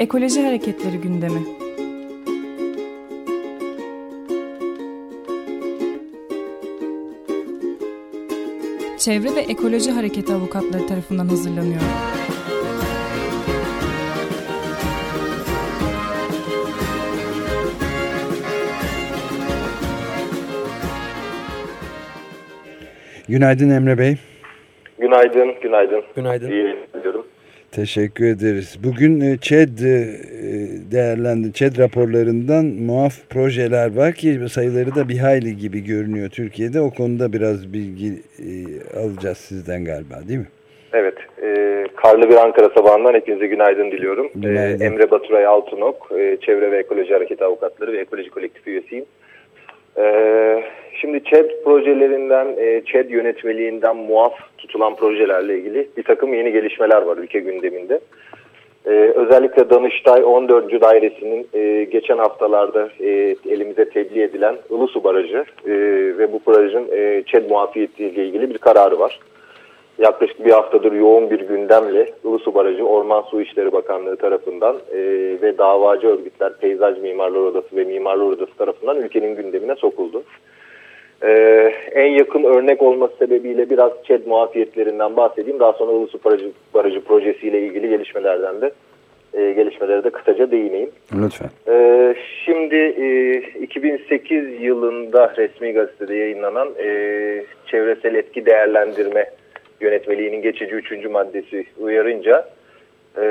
Ekoloji Hareketleri gündemi. Çevre ve Ekoloji Hareketi avukatları tarafından hazırlanıyor. Günaydın Emre Bey. Günaydın, günaydın. Günaydın. İyi ediyorum. Teşekkür ederiz. Bugün e, ÇED e, değerlendi. ÇED raporlarından muaf projeler var ki sayıları da bir hayli gibi görünüyor Türkiye'de. O konuda biraz bilgi e, alacağız sizden galiba değil mi? Evet, e, karlı bir Ankara sabahından hepinize günaydın diliyorum. Günaydın. E, Emre Baturay Altınok, e, Çevre ve Ekoloji Hareketi Avukatları ve Ekoloji Kolektif üyesiyim. E, şimdi ÇED projelerinden, e, ÇED yönetmeliğinden muaf tutulan projelerle ilgili bir takım yeni gelişmeler var ülke gündeminde. E, özellikle Danıştay 14. Dairesinin e, geçen haftalarda e, elimize tebliğ edilen Ilısu Barajı ve bu barajın e, ÇED muafiyetiyle ilgili bir kararı var. Yaklaşık bir haftadır yoğun bir gündemle Ilısu Barajı Orman Su İşleri Bakanlığı tarafından e, ve davacı örgütler Peyzaj Mimarlar Odası ve Mimarlar Odası tarafından ülkenin gündemine sokuldu. E, en yakın örnek olması sebebiyle biraz ÇED muafiyetlerinden bahsedeyim. Daha sonra Ilısu Barajı, Barajı projesiyle ilgili gelişmelerden de e, gelişmelere de kısaca değineyim. Lütfen. Ee, şimdi e, 2008 yılında resmi gazetede yayınlanan e, çevresel etki değerlendirme yönetmeliğinin geçici üçüncü maddesi uyarınca e,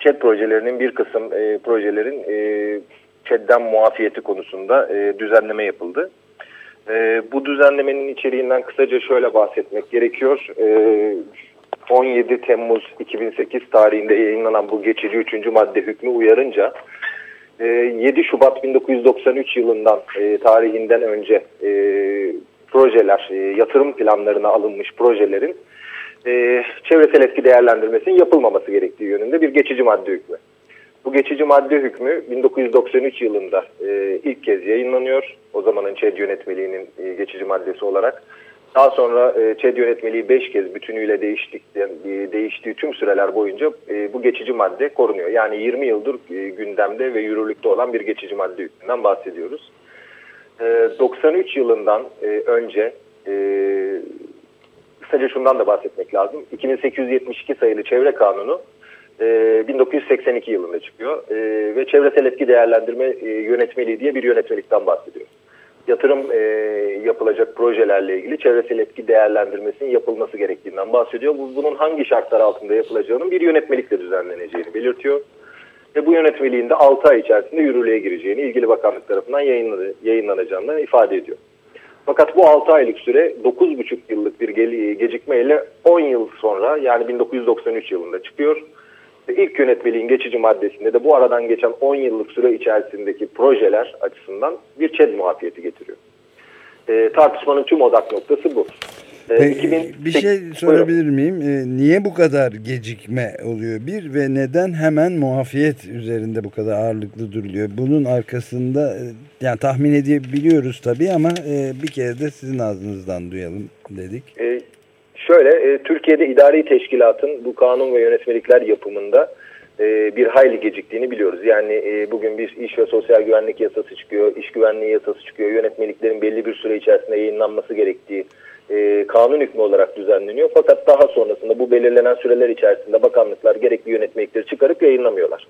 ÇED projelerinin bir kısım e, projelerin e, ÇED'den muafiyeti konusunda e, düzenleme yapıldı. E, bu düzenlemenin içeriğinden kısaca şöyle bahsetmek gerekiyor. E, 17 Temmuz 2008 tarihinde yayınlanan bu geçici üçüncü madde hükmü uyarınca e, 7 Şubat 1993 yılından e, tarihinden önce e, projeler, e, yatırım planlarına alınmış projelerin e, çevresel etki değerlendirmesinin yapılmaması gerektiği yönünde bir geçici madde hükmü. Bu geçici madde hükmü 1993 yılında e, ilk kez yayınlanıyor. O zamanın ÇED yönetmeliğinin e, geçici maddesi olarak. Daha sonra e, ÇED yönetmeliği 5 kez bütünüyle değiştikten, e, değiştiği tüm süreler boyunca e, bu geçici madde korunuyor. Yani 20 yıldır e, gündemde ve yürürlükte olan bir geçici madde hükmünden bahsediyoruz. E, 93 yılından e, önce e, kısaca şundan da bahsetmek lazım. 2872 sayılı Çevre Kanunu e, 1982 yılında çıkıyor e, ve çevresel etki değerlendirme e, yönetmeliği diye bir yönetmelikten bahsediyor. Yatırım e, yapılacak projelerle ilgili çevresel etki değerlendirmesinin yapılması gerektiğinden bahsediyor. Bu, bunun hangi şartlar altında yapılacağının bir yönetmelikle düzenleneceğini belirtiyor. Ve bu yönetmeliğin de 6 ay içerisinde yürürlüğe gireceğini ilgili bakanlık tarafından yayınlanı, yayınlanacağını ifade ediyor. Fakat bu 6 aylık süre 9,5 yıllık bir ge gecikmeyle 10 yıl sonra yani 1993 yılında çıkıyor. İlk yönetmeliğin geçici maddesinde de bu aradan geçen 10 yıllık süre içerisindeki projeler açısından bir ÇED muafiyeti getiriyor. E, tartışmanın tüm odak noktası bu. E, Peki, 2008, bir şey sorabilir miyim? E, niye bu kadar gecikme oluyor bir ve neden hemen muafiyet üzerinde bu kadar ağırlıklı duruluyor? Bunun arkasında e, yani tahmin edebiliyoruz tabii ama e, bir kere de sizin ağzınızdan duyalım dedik. E, şöyle e, Türkiye'de idari teşkilatın bu kanun ve yönetmelikler yapımında e, bir hayli geciktiğini biliyoruz. Yani e, bugün bir iş ve sosyal güvenlik yasası çıkıyor, iş güvenliği yasası çıkıyor, yönetmeliklerin belli bir süre içerisinde yayınlanması gerektiği e, kanun hükmü olarak düzenleniyor. Fakat daha sonrasında bu belirlenen süreler içerisinde bakanlıklar gerekli yönetmelikleri çıkarıp yayınlamıyorlar.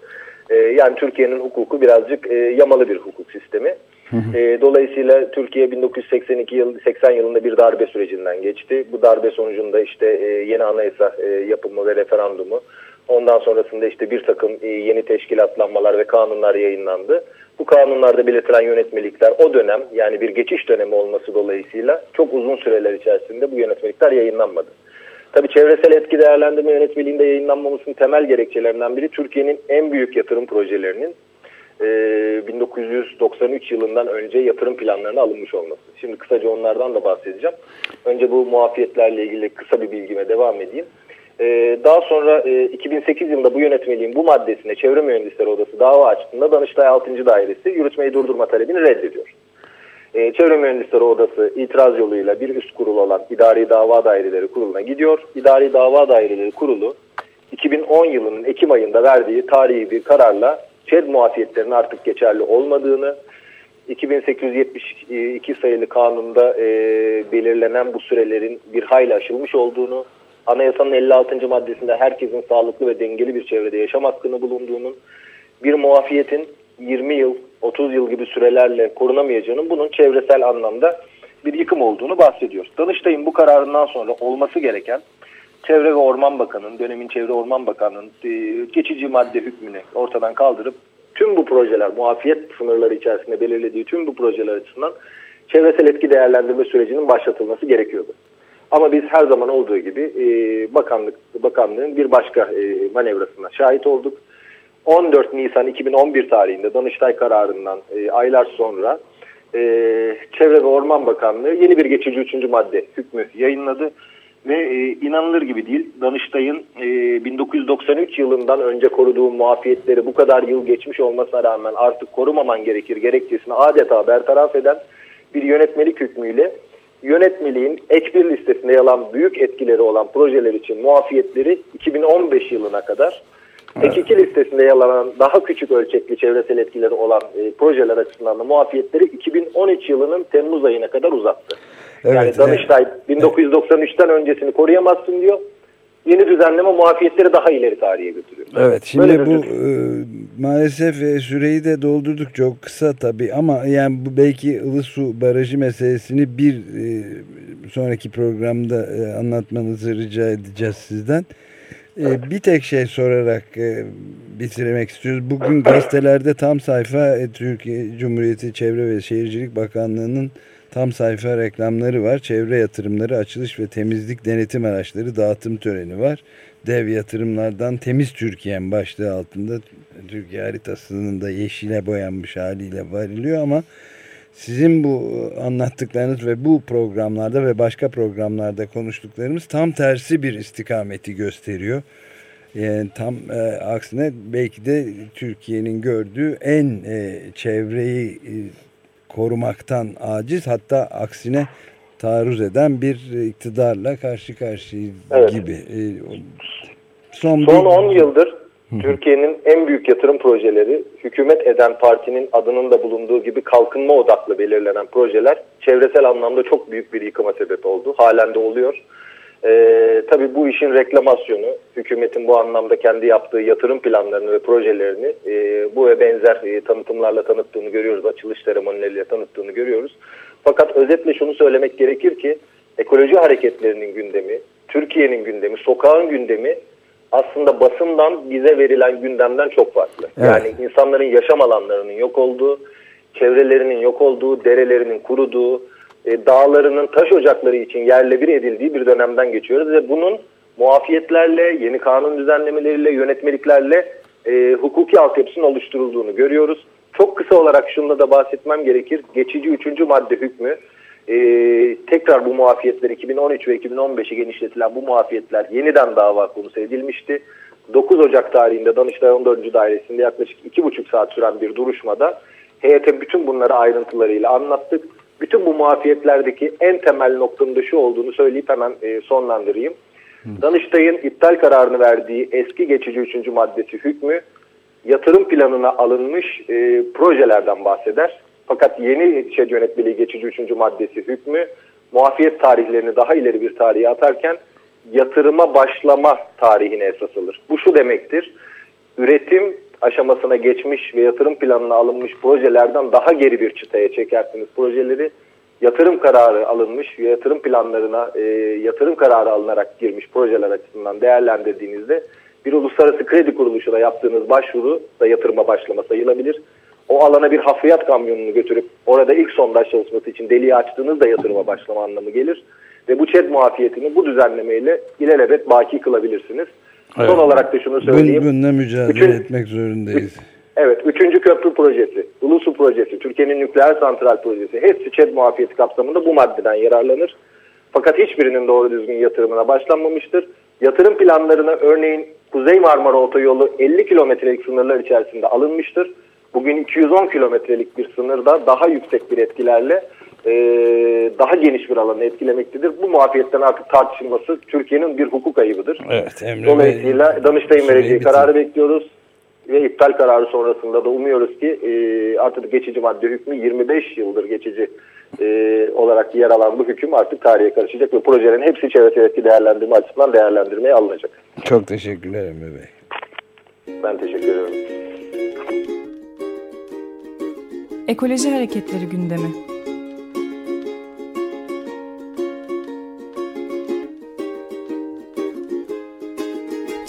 E, yani Türkiye'nin hukuku birazcık e, yamalı bir hukuk sistemi. E, dolayısıyla Türkiye 1982 yıl 80 yılında bir darbe sürecinden geçti. Bu darbe sonucunda işte e, yeni anayasa e, yapımı ve referandumu Ondan sonrasında işte bir takım e, yeni teşkilatlanmalar ve kanunlar yayınlandı. Bu kanunlarda belirtilen yönetmelikler o dönem yani bir geçiş dönemi olması dolayısıyla çok uzun süreler içerisinde bu yönetmelikler yayınlanmadı. Tabii çevresel etki değerlendirme yönetmeliğinde yayınlanmamasının temel gerekçelerinden biri Türkiye'nin en büyük yatırım projelerinin e, 1993 yılından önce yatırım planlarına alınmış olması. Şimdi kısaca onlardan da bahsedeceğim. Önce bu muafiyetlerle ilgili kısa bir bilgime devam edeyim. Ee, daha sonra e, 2008 yılında bu yönetmeliğin bu maddesine Çevre Mühendisleri Odası dava açtığında Danıştay 6. Dairesi yürütmeyi durdurma talebini reddediyor. Ee, Çevre Mühendisleri Odası itiraz yoluyla bir üst kurul olan İdari Dava Daireleri Kurulu'na gidiyor. İdari Dava Daireleri Kurulu 2010 yılının Ekim ayında verdiği tarihi bir kararla ÇED muafiyetlerinin artık geçerli olmadığını, 2872 sayılı kanunda e, belirlenen bu sürelerin bir hayli aşılmış olduğunu, anayasanın 56. maddesinde herkesin sağlıklı ve dengeli bir çevrede yaşam hakkını bulunduğunun, bir muafiyetin 20 yıl, 30 yıl gibi sürelerle korunamayacağının bunun çevresel anlamda bir yıkım olduğunu bahsediyor. Danıştay'ın bu kararından sonra olması gereken Çevre ve Orman Bakanı'nın, dönemin Çevre Orman Bakanı'nın e, geçici madde hükmünü ortadan kaldırıp tüm bu projeler, muafiyet sınırları içerisinde belirlediği tüm bu projeler açısından çevresel etki değerlendirme sürecinin başlatılması gerekiyordu. Ama biz her zaman olduğu gibi e, bakanlık bakanlığın bir başka e, manevrasına şahit olduk. 14 Nisan 2011 tarihinde Danıştay kararından e, aylar sonra e, Çevre ve Orman Bakanlığı yeni bir geçici üçüncü madde hükmü yayınladı. Ve e, inanılır gibi değil Danıştay'ın e, 1993 yılından önce koruduğu muafiyetleri bu kadar yıl geçmiş olmasına rağmen artık korumaman gerekir gerekçesini adeta bertaraf eden bir yönetmelik hükmüyle yönetmeliğin ek bir listesinde yer alan büyük etkileri olan projeler için muafiyetleri 2015 yılına kadar ek iki listesinde yer alan daha küçük ölçekli çevresel etkileri olan e, projeler açısından da muafiyetleri 2013 yılının Temmuz ayına kadar uzattı. Evet, yani Danıştay evet. 1993'ten öncesini koruyamazsın diyor. Yeni düzenleme muafiyetleri daha ileri tarihe götürüyor. Evet şimdi bu e, maalesef e, süreyi de doldurduk çok kısa tabii ama yani bu belki Ilısu Barajı meselesini bir e, sonraki programda e, anlatmanızı rica edeceğiz sizden. E. Bir tek şey sorarak e, bitirmek istiyoruz. Bugün gazetelerde tam sayfa e, Türkiye Cumhuriyeti Çevre ve Şehircilik Bakanlığı'nın Tam sayfa reklamları var. Çevre yatırımları, açılış ve temizlik denetim araçları dağıtım töreni var. Dev yatırımlardan Temiz Türkiye'nin başlığı altında Türkiye haritasının da yeşile boyanmış haliyle varılıyor ama sizin bu anlattıklarınız ve bu programlarda ve başka programlarda konuştuklarımız tam tersi bir istikameti gösteriyor. Yani tam e, aksine belki de Türkiye'nin gördüğü en e, çevreyi e, korumaktan aciz hatta aksine taarruz eden bir iktidarla karşı karşıya evet. gibi. E, son Son 10 yıldır Türkiye'nin en büyük yatırım projeleri hükümet eden partinin adının da bulunduğu gibi kalkınma odaklı belirlenen projeler çevresel anlamda çok büyük bir yıkıma sebep oldu. Halen de oluyor. Ee, tabii bu işin reklamasyonu, hükümetin bu anlamda kendi yaptığı yatırım planlarını ve projelerini e, bu ve benzer e, tanıtımlarla tanıttığını görüyoruz, açılış seremonileriyle tanıttığını görüyoruz. Fakat özetle şunu söylemek gerekir ki ekoloji hareketlerinin gündemi, Türkiye'nin gündemi, sokağın gündemi aslında basından bize verilen gündemden çok farklı. Evet. Yani insanların yaşam alanlarının yok olduğu, çevrelerinin yok olduğu, derelerinin kuruduğu, e, dağlarının taş ocakları için yerle bir edildiği bir dönemden geçiyoruz ve bunun muafiyetlerle, yeni kanun düzenlemeleriyle, yönetmeliklerle e, hukuki altyapısının oluşturulduğunu görüyoruz. Çok kısa olarak şunda da bahsetmem gerekir. Geçici üçüncü madde hükmü e, tekrar bu muafiyetler 2013 ve 2015'e genişletilen bu muafiyetler yeniden dava konusu edilmişti. 9 Ocak tarihinde Danıştay 14. Dairesi'nde yaklaşık 2,5 saat süren bir duruşmada heyete bütün bunları ayrıntılarıyla anlattık bütün bu muafiyetlerdeki en temel noktanın da şu olduğunu söyleyip hemen e, sonlandırayım. Hı. Danıştay'ın iptal kararını verdiği eski geçici üçüncü maddesi hükmü yatırım planına alınmış e, projelerden bahseder. Fakat yeni şey yönetmeliği geçici üçüncü maddesi hükmü muafiyet tarihlerini daha ileri bir tarihe atarken yatırıma başlama tarihine esas alır. Bu şu demektir. Üretim aşamasına geçmiş ve yatırım planına alınmış projelerden daha geri bir çıtaya çekersiniz projeleri. Yatırım kararı alınmış yatırım planlarına e, yatırım kararı alınarak girmiş projeler açısından değerlendirdiğinizde bir uluslararası kredi kuruluşuna yaptığınız başvuru da yatırıma başlama sayılabilir. O alana bir hafriyat kamyonunu götürüp orada ilk sondaj çalışması için deliği açtığınızda yatırıma başlama anlamı gelir. Ve bu ÇED muafiyetini bu düzenlemeyle ilelebet baki kılabilirsiniz. Evet. Son olarak da şunu söyleyeyim. Bununla mücadele Üçün, etmek zorundayız. Evet, üçüncü köprü projesi, Ulusu projesi, Türkiye'nin nükleer santral projesi hepsi ÇED muafiyeti kapsamında bu maddeden yararlanır. Fakat hiçbirinin doğru düzgün yatırımına başlanmamıştır. Yatırım planlarına örneğin Kuzey Marmara Otoyolu 50 kilometrelik sınırlar içerisinde alınmıştır. Bugün 210 kilometrelik bir sınırda daha yüksek bir etkilerle e, daha geniş bir alanı etkilemektedir. Bu muafiyetten artık tartışılması Türkiye'nin bir hukuk ayıbıdır. Evet, Emre Dolayısıyla Bey, Danıştay'ın vereceği kararı bekliyoruz ve iptal kararı sonrasında da umuyoruz ki e, artık geçici madde hükmü 25 yıldır geçici e, olarak yer alan bu hüküm artık tarihe karışacak ve projelerin hepsi çevresel etki değerlendirme açısından değerlendirmeye alınacak. Çok teşekkürler Emre Bey. Ben teşekkür ediyorum. Ekoloji hareketleri gündemi.